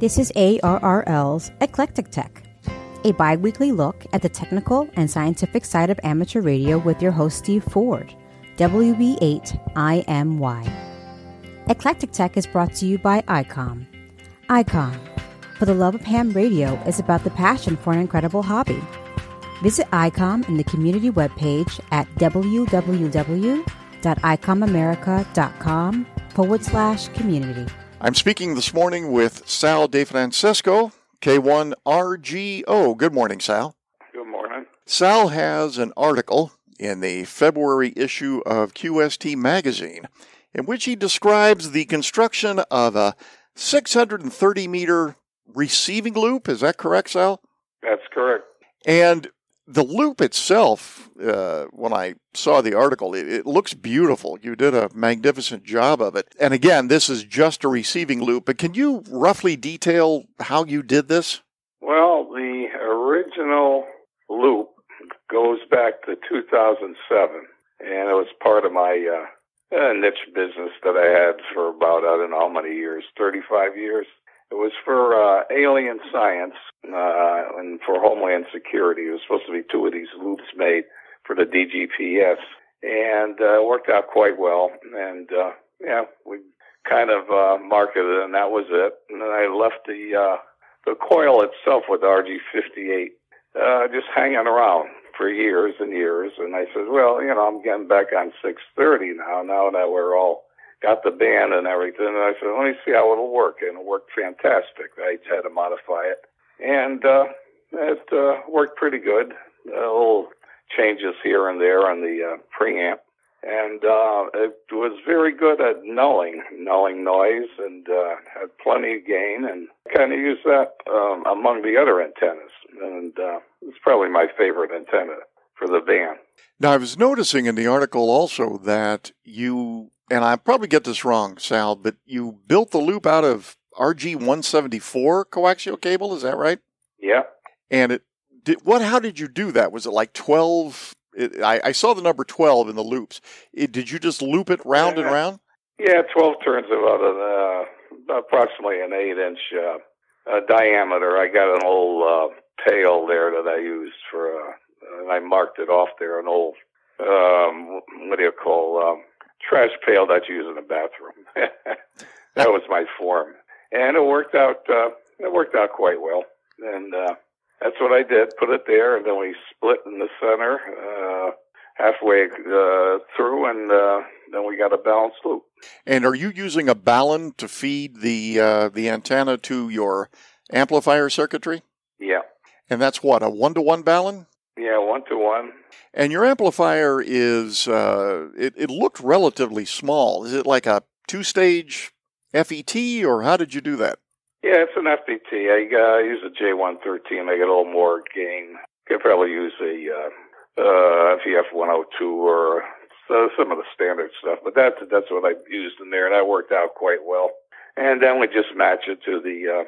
This is ARRL's Eclectic Tech, a bi weekly look at the technical and scientific side of amateur radio with your host, Steve Ford, WB8IMY. Eclectic Tech is brought to you by ICOM. ICOM, for the love of ham radio, is about the passion for an incredible hobby. Visit ICOM in the community webpage at www.icomamerica.com forward slash community. I'm speaking this morning with Sal DeFrancesco, K1RGO. Good morning, Sal. Good morning. Sal has an article in the February issue of QST magazine in which he describes the construction of a 630 meter receiving loop. Is that correct, Sal? That's correct. And the loop itself, uh, when I saw the article, it, it, looks beautiful. You did a magnificent job of it. And again, this is just a receiving loop, but can you roughly detail how you did this? Well, the original loop goes back to 2007, and it was part of my uh, uh, niche business that I had for about, I don't know how many years, 35 years. It was for uh, Alion Science uh, and for homeland security. There was supposed to be two of these loops made for the DGPS, and uh, worked out quite well. And uh, yeah, we kind of uh, marketed it, and that was it. And then I left the uh, the coil itself with RG58 uh, just hanging around for years and years. And I said, well, you know, I'm getting back on 630 now. Now that we're all got the band and everything. And I said, let me see how it'll work. And it worked fantastic. I had to modify it. And uh, it uh, worked pretty good. A little changes here and there on the uh, preamp. And uh, it was very good at nulling, nulling noise, and uh, had plenty of gain, and kind of used that um, among the other antennas. And uh, it's probably my favorite antenna for the band. Now, I was noticing in the article also that you and I probably get this wrong, Sal, but you built the loop out of RG174 coaxial cable. Is that right? Yeah. And it did what? How did you do that? Was it like 12? It, I, I, saw the number 12 in the loops. It, did you just loop it round yeah. and round? Yeah, 12 turns about an, uh, approximately an eight inch uh, uh, diameter. I got an old uh, pail there that I used for, uh, and I marked it off there, an old, um, what do you call, um, trash pail that you use in the bathroom. that was my form, and it worked out. Uh, it worked out quite well, and uh, that's what I did. Put it there, and then we split in the center uh, halfway uh, through, and uh, then we got a balanced loop. And are you using a balun to feed the uh, the antenna to your amplifier circuitry? Yeah. And that's what a one to one balun. Yeah, one to one. And your amplifier is, uh, it, it looked relatively small. Is it like a two stage FET, or how did you do that? Yeah, it's an FET. I uh, use a J113. I get a little more gain. Could probably use a uh, uh, FEF102 or uh, some of the standard stuff, but that's that's what I used in there, and that worked out quite well. And then we just match it to the uh,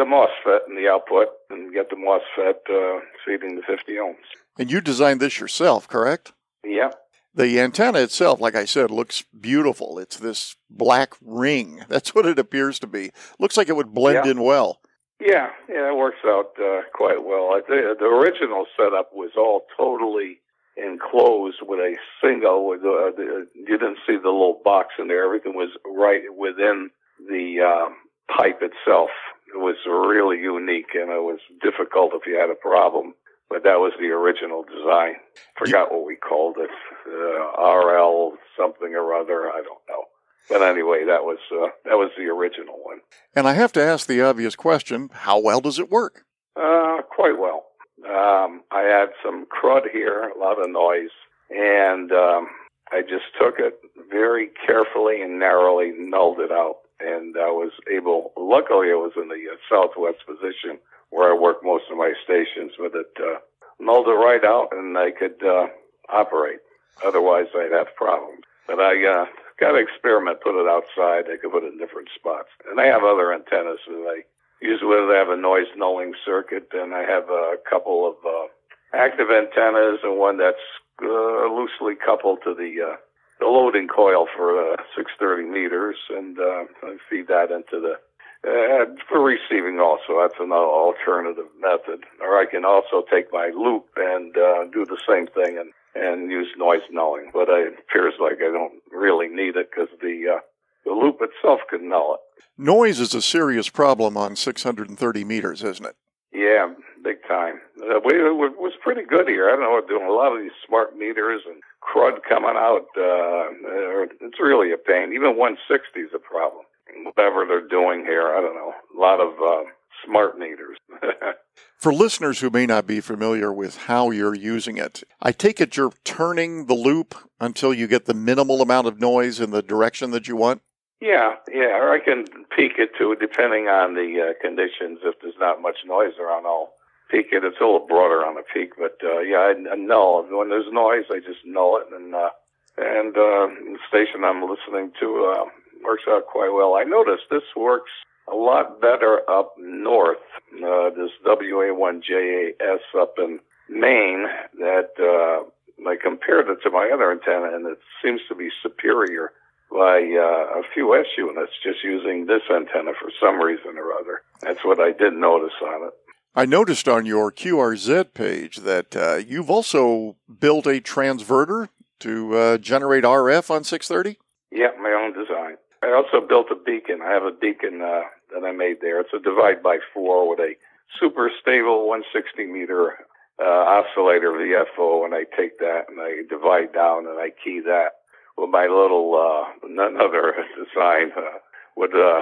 the MOSFET and the output and get the MOSFET uh, feeding the 50 ohms. And you designed this yourself, correct? Yeah. The antenna itself, like I said, looks beautiful. It's this black ring. That's what it appears to be. Looks like it would blend yeah. in well. Yeah, yeah, it works out uh, quite well. The, the original setup was all totally enclosed with a single. With uh, the, you didn't see the little box in there. Everything was right within the um, pipe itself it was really unique and it was difficult if you had a problem. But that was the original design. Forgot what we called it. Uh, RL something or other. I don't know. But anyway, that was uh, that was the original one. And I have to ask the obvious question: How well does it work? Uh, quite well. Um, I had some crud here, a lot of noise, and um, I just took it very carefully and narrowly, nulled it out and I was able. Luckily, I was in the uh, southwest position where I work most of my stations with it. Uh, nulled it right out, and I could uh, operate. Otherwise, I'd have problems. But I uh, got to experiment, put it outside. I could put it in different spots, and I have other antennas that I use with. I have a noise nulling circuit, and I have a couple of uh, active antennas, and one that's uh, loosely coupled to the uh, the loading coil for uh, 630 meters, and uh, I feed that into the Uh, for receiving also, that's another alternative method. Or I can also take my loop and uh, do the same thing and, and use noise nulling. But it appears like I don't really need it because the, uh, the loop itself can null it. Noise is a serious problem on 630 meters, isn't it? Yeah, big time. Uh, we, it was pretty good here. I don't know, we're doing a lot of these smart meters and crud coming out. Uh, it's really a pain. Even 160 is a problem. Whatever they're doing here, I don't know. A lot of uh, smart meters. For listeners who may not be familiar with how you're using it, I take it you're turning the loop until you get the minimal amount of noise in the direction that you want? Yeah, yeah, or I can peak it too, depending on the uh, conditions. If there's not much noise around, I'll peak it. It's a little broader on the peak, but uh, yeah, I, I null. When there's noise, I just null it, and uh, and uh, the station I'm listening to uh, works out quite well. I noticed this works a lot better up north. Uh, this WA1JAS up in Maine that uh, I compared it to my other antenna, and it seems to be superior by uh, a few S units just using this antenna for some reason or other. That's what I did notice on it. I noticed on your QRZ page that uh, you've also built a transverter to uh, generate RF on 630. Yeah, my own design. I also built a beacon. I have a beacon uh, that I made there. It's a divide by four with a super stable 160 meter uh, oscillator VFO, and I take that and I divide down and I key that with my little uh, another design uh, with uh,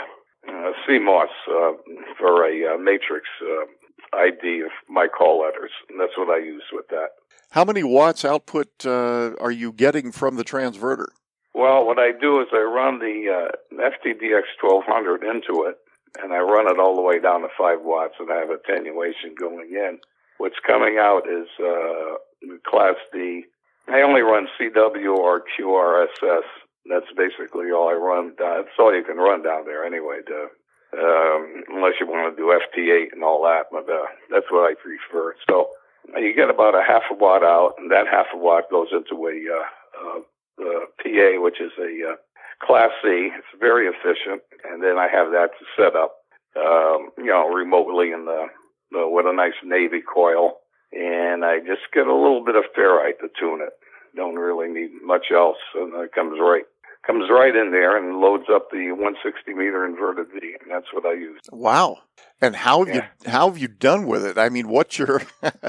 CMOS for a matrix ID of my call letters, and that's what I use with that. How many watts output uh, are you getting from the transverter? Well, what I do is I run the uh, FTDX 1200 into it, and I run it all the way down to 5 watts, and I have attenuation going in. What's coming out is uh, Class D I only run CW or QRSS. That's basically all I run. That's all you can run down there anyway, to, um, unless you want to do FT8 and all that. But uh, that's what I prefer. So you get about a half a watt out, and that half a watt goes into a uh, uh, PA, which is a uh, Class C. It's very efficient, and then I have that set up, um, you know, remotely in the, the with a nice navy coil and I just get a little bit of ferrite to tune it. Don't really need much else, and it comes right comes right in there and loads up the 160 meter inverted V, and that's what I use. Wow! And how have yeah. you how have you done with it? I mean, what's your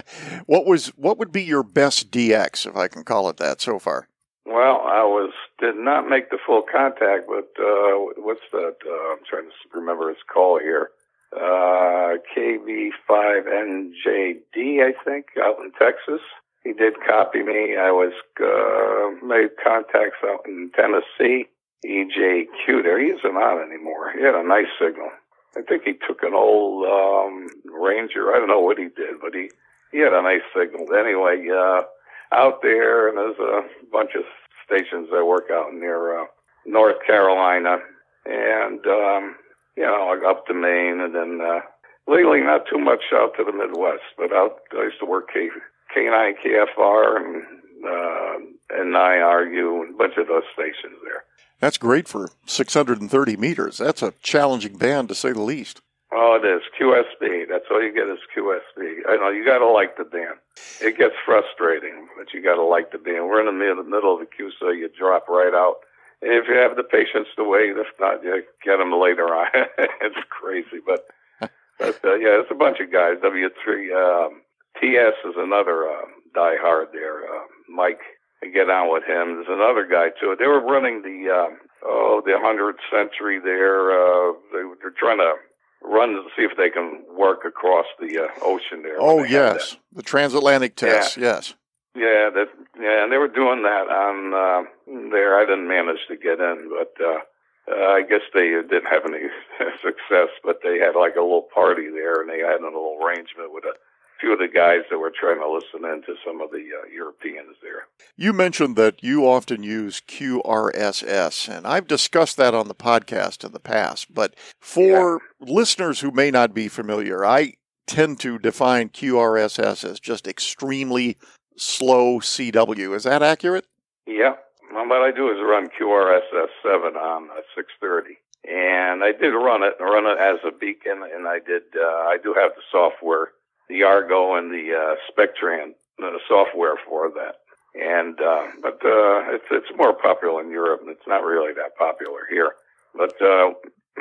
what was what would be your best DX, if I can call it that, so far? Well, I was did not make the full contact, but uh, what's that? Uh, I'm trying to remember its call here uh, KB5NJD, I think, out in Texas. He did copy me. I was uh, made contacts out in Tennessee. EJQ there. He isn't on anymore. He had a nice signal. I think he took an old um, Ranger. I don't know what he did, but he he had a nice signal. Anyway, uh, out there, and there's a bunch of stations that work out near uh, North Carolina, and um, you know, up to Maine, and then uh, lately not too much out to the Midwest, but out I used to work K K9 KFR and uh, and NIRU and a bunch of those stations there. That's great for 630 meters. That's a challenging band to say the least. Oh, it is QSB. That's all you get is QSB. I know you got to like the band. It gets frustrating, but you got to like the band. We're in the middle, middle of the queue, so you drop right out And if you have the patience to wait, if not, you get them later on. it's crazy, but but uh, yeah, it's a bunch of guys. W three um, TS is another uh, die hard there. Uh, Mike, I get on with him. There's another guy too. They were running the uh, oh the hundredth century there. Uh, they, they're trying to run to see if they can work across the uh, ocean there. Oh yes, the transatlantic test. Yeah. Yes. Yeah, that yeah, and they were doing that on uh, there. I didn't manage to get in, but uh, uh, I guess they didn't have any success. But they had like a little party there, and they had a little arrangement with a few of the guys that were trying to listen in to some of the uh, Europeans there. You mentioned that you often use QRSS, and I've discussed that on the podcast in the past. But for yeah. listeners who may not be familiar, I tend to define QRSS as just extremely slow CW. Is that accurate? Yeah. Well, what I do is run QRSS 7 on uh, 630. and I did run it, run it as a beacon, and I did. Uh, I do have the software, the Argo and the uh, Spectran uh, software for that. And uh, but uh, it's it's more popular in Europe, and it's not really that popular here. But uh,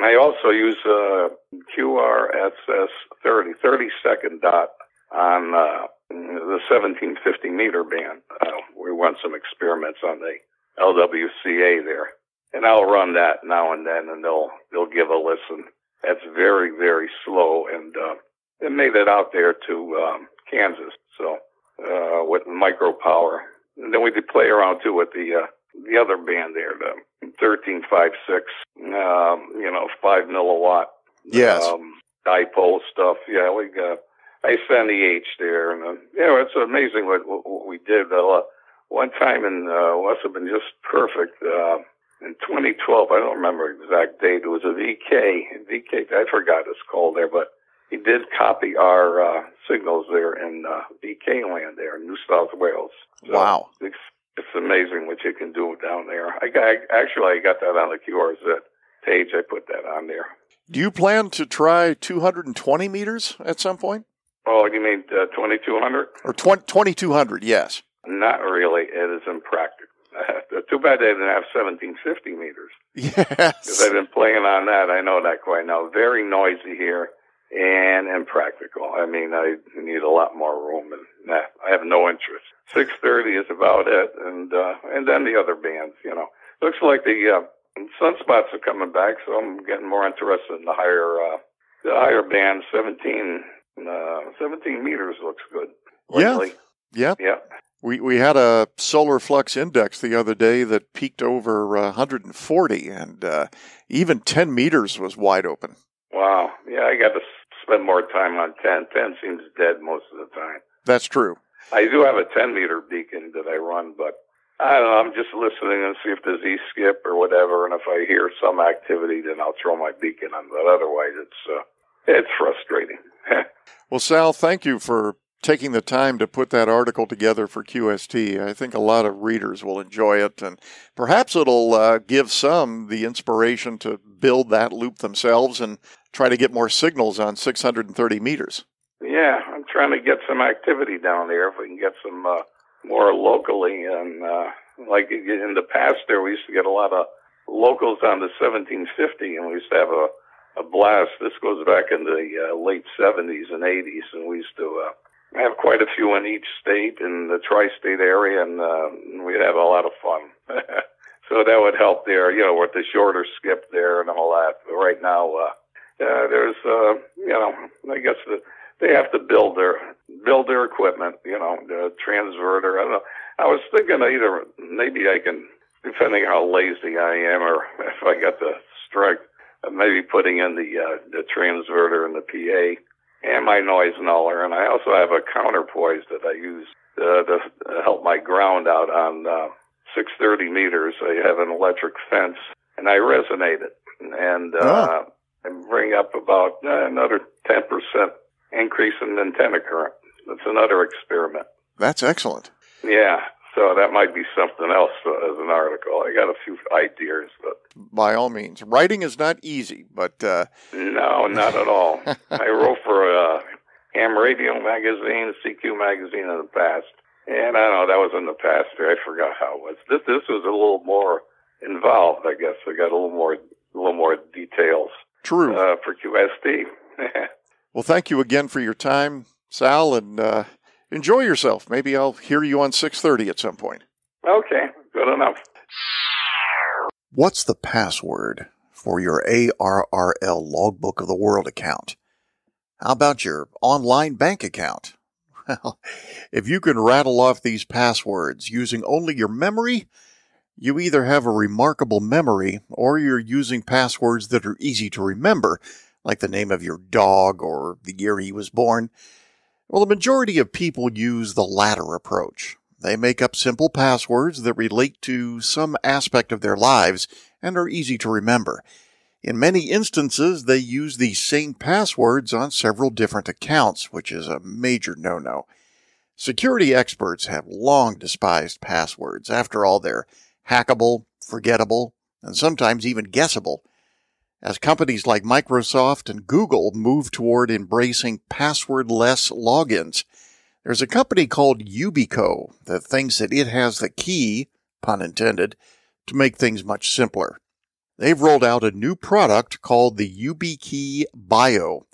I also use uh, QRSS 30, 30 second dot on uh, the 1750 meter band. Uh, we run some experiments on the LWCA there, and I'll run that now and then, and they'll they'll give a listen. That's very very slow, and uh, it made it out there to um, Kansas, so uh, with micro power. And then we did play around too with the uh, the other band there, the thirteen five six, um, you know, five milliwatt. Yes. Um, dipole stuff. Yeah, we got. I sent the H there, and uh, yeah, it's amazing what, what, we did. Uh, one time in uh, must have been just perfect. Uh, in 2012, I don't remember exact date. It was a VK. VK. I forgot it's called there, but he did copy our uh, signals there in uh, VK land there in New South Wales. So wow. It's, it's amazing what you can do down there. I got actually I got that on the QRZ page. I put that on there. Do you plan to try 220 meters at some point? Oh, you mean uh, 2200 or 20, 2200? Yes. Not really. It is impractical. Too bad they didn't have 1750 meters. Yes. Because I've been playing on that. I know that quite now. Very noisy here and impractical. I mean, I need a lot more room, and nah, I have no interest. Six thirty is about it, and uh, and then the other bands. You know, looks like the uh, sunspots are coming back, so I'm getting more interested in the higher uh, the higher band. 17, uh, 17 meters looks good. Lately. Yeah. Yeah. We we had a solar flux index the other day that peaked over uh, 140, and uh, even 10 meters was wide open. Wow. Yeah, I got to spend more time on 10. 10 seems dead most of the time. That's true. I do have a 10 meter beacon that I run, but I don't know. I'm just listening and see if there's e skip or whatever. And if I hear some activity, then I'll throw my beacon on. But otherwise, it's uh, it's frustrating. well, Sal, thank you for taking the time to put that article together for QST. I think a lot of readers will enjoy it, and perhaps it'll uh, give some the inspiration to build that loop themselves and try to get more signals on 630 meters. Yeah, I'm trying to get some activity down there. If we can get some uh, more locally, and uh, like in the past, there we used to get a lot of locals on the 1750, and we used to have a a blast. This goes back in the uh, late 70s and 80s, and we used to uh, have quite a few in each state in the tri-state area, and uh, we'd have a lot of fun. so that would help there, you know, with the shorter skip there and all that. But right now, uh, uh, there's, uh, you know, I guess the, they have to build their build their equipment, you know, the transverter. I don't know. I was thinking either maybe I can, depending how lazy I am, or if I got the strength, maybe putting in the uh, the transverter and the PA and my noise nuller, and I also have a counterpoise that I use uh, to help my ground out on uh, 630 meters. I have an electric fence, and I resonate it, and uh, oh. I bring up about uh, another 10% increase in antenna current. That's another experiment. That's excellent. Yeah. So that might be something else as an article. I got a few ideas, but by all means, writing is not easy. But uh... no, not at all. I wrote for a ham radio magazine, CQ magazine in the past, and I don't know that was in the past. I forgot how it was. This this was a little more involved, I guess. I got a little more a little more details. True uh, for QST. well, thank you again for your time, Sal, and. Uh enjoy yourself. Maybe I'll hear you on 6:30 at some point. Okay, good enough. What's the password for your ARRL Logbook of the World account? How about your online bank account? Well, if you can rattle off these passwords using only your memory, you either have a remarkable memory or you're using passwords that are easy to remember, like the name of your dog or the year he was born. Well, the majority of people use the latter approach. They make up simple passwords that relate to some aspect of their lives and are easy to remember. In many instances, they use these same passwords on several different accounts, which is a major no-no. Security experts have long despised passwords. After all, they're hackable, forgettable, and sometimes even guessable. as companies like Microsoft and Google move toward embracing passwordless logins. There's a company called Yubico that thinks that it has the key, pun intended, to make things much simpler. They've rolled out a new product called the YubiKey Bio,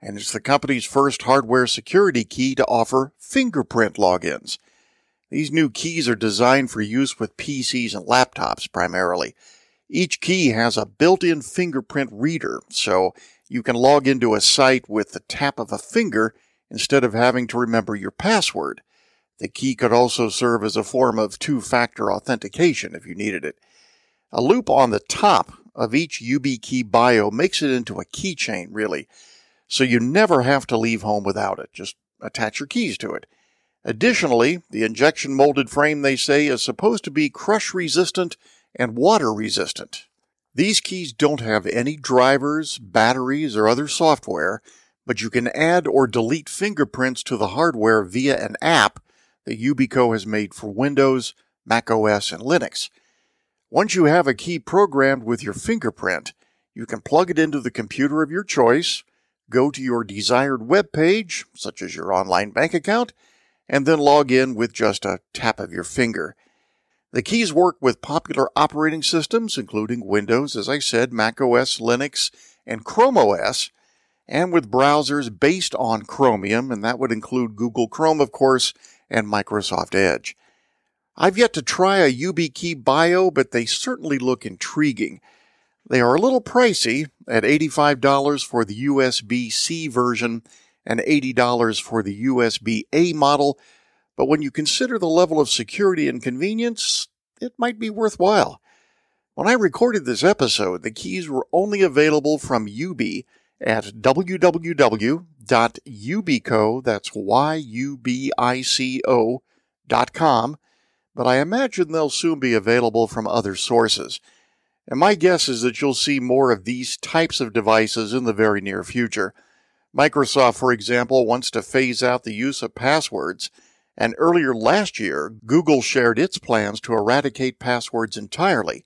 and it's the company's first hardware security key to offer fingerprint logins. These new keys are designed for use with PCs and laptops primarily. Each key has a built-in fingerprint reader, so you can log into a site with the tap of a finger instead of having to remember your password. The key could also serve as a form of two-factor authentication if you needed it. A loop on the top of each YubiKey bio makes it into a keychain, really, so you never have to leave home without it. Just attach your keys to it. Additionally, the injection molded frame, they say, is supposed to be crush resistant and water resistant. These keys don't have any drivers, batteries, or other software, but you can add or delete fingerprints to the hardware via an app that Yubico has made for Windows, Mac OS, and Linux. Once you have a key programmed with your fingerprint, you can plug it into the computer of your choice, go to your desired web page, such as your online bank account, and then log in with just a tap of your finger. The keys work with popular operating systems, including Windows, as I said, Mac OS, Linux, and Chrome OS, and with browsers based on Chromium, and that would include Google Chrome, of course, and Microsoft Edge. I've yet to try a YubiKey Bio, but they certainly look intriguing. They are a little pricey at $85 for the USB C version and $80 for the USB A model, but when you consider the level of security and convenience, it might be worthwhile. When I recorded this episode, the keys were only available from UB at www.yubico, that's Y-U-B-I-C-O dot com, but I imagine they'll soon be available from other sources. And my guess is that you'll see more of these types of devices in the very near future. Microsoft, for example, wants to phase out the use of passwords and earlier last year, Google shared its plans to eradicate passwords entirely.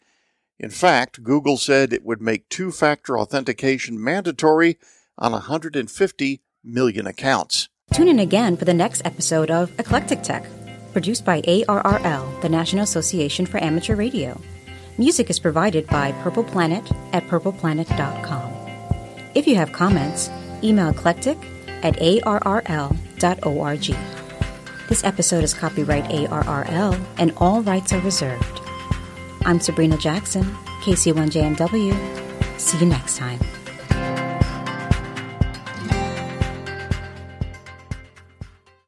In fact, Google said it would make two factor authentication mandatory on 150 million accounts. Tune in again for the next episode of Eclectic Tech, produced by ARRL, the National Association for Amateur Radio. Music is provided by Purple Planet at purpleplanet.com. If you have comments, email eclectic at arrl.org. This episode is copyright ARRL and all rights are reserved. I'm Sabrina Jackson, KC1JMW. See you next time.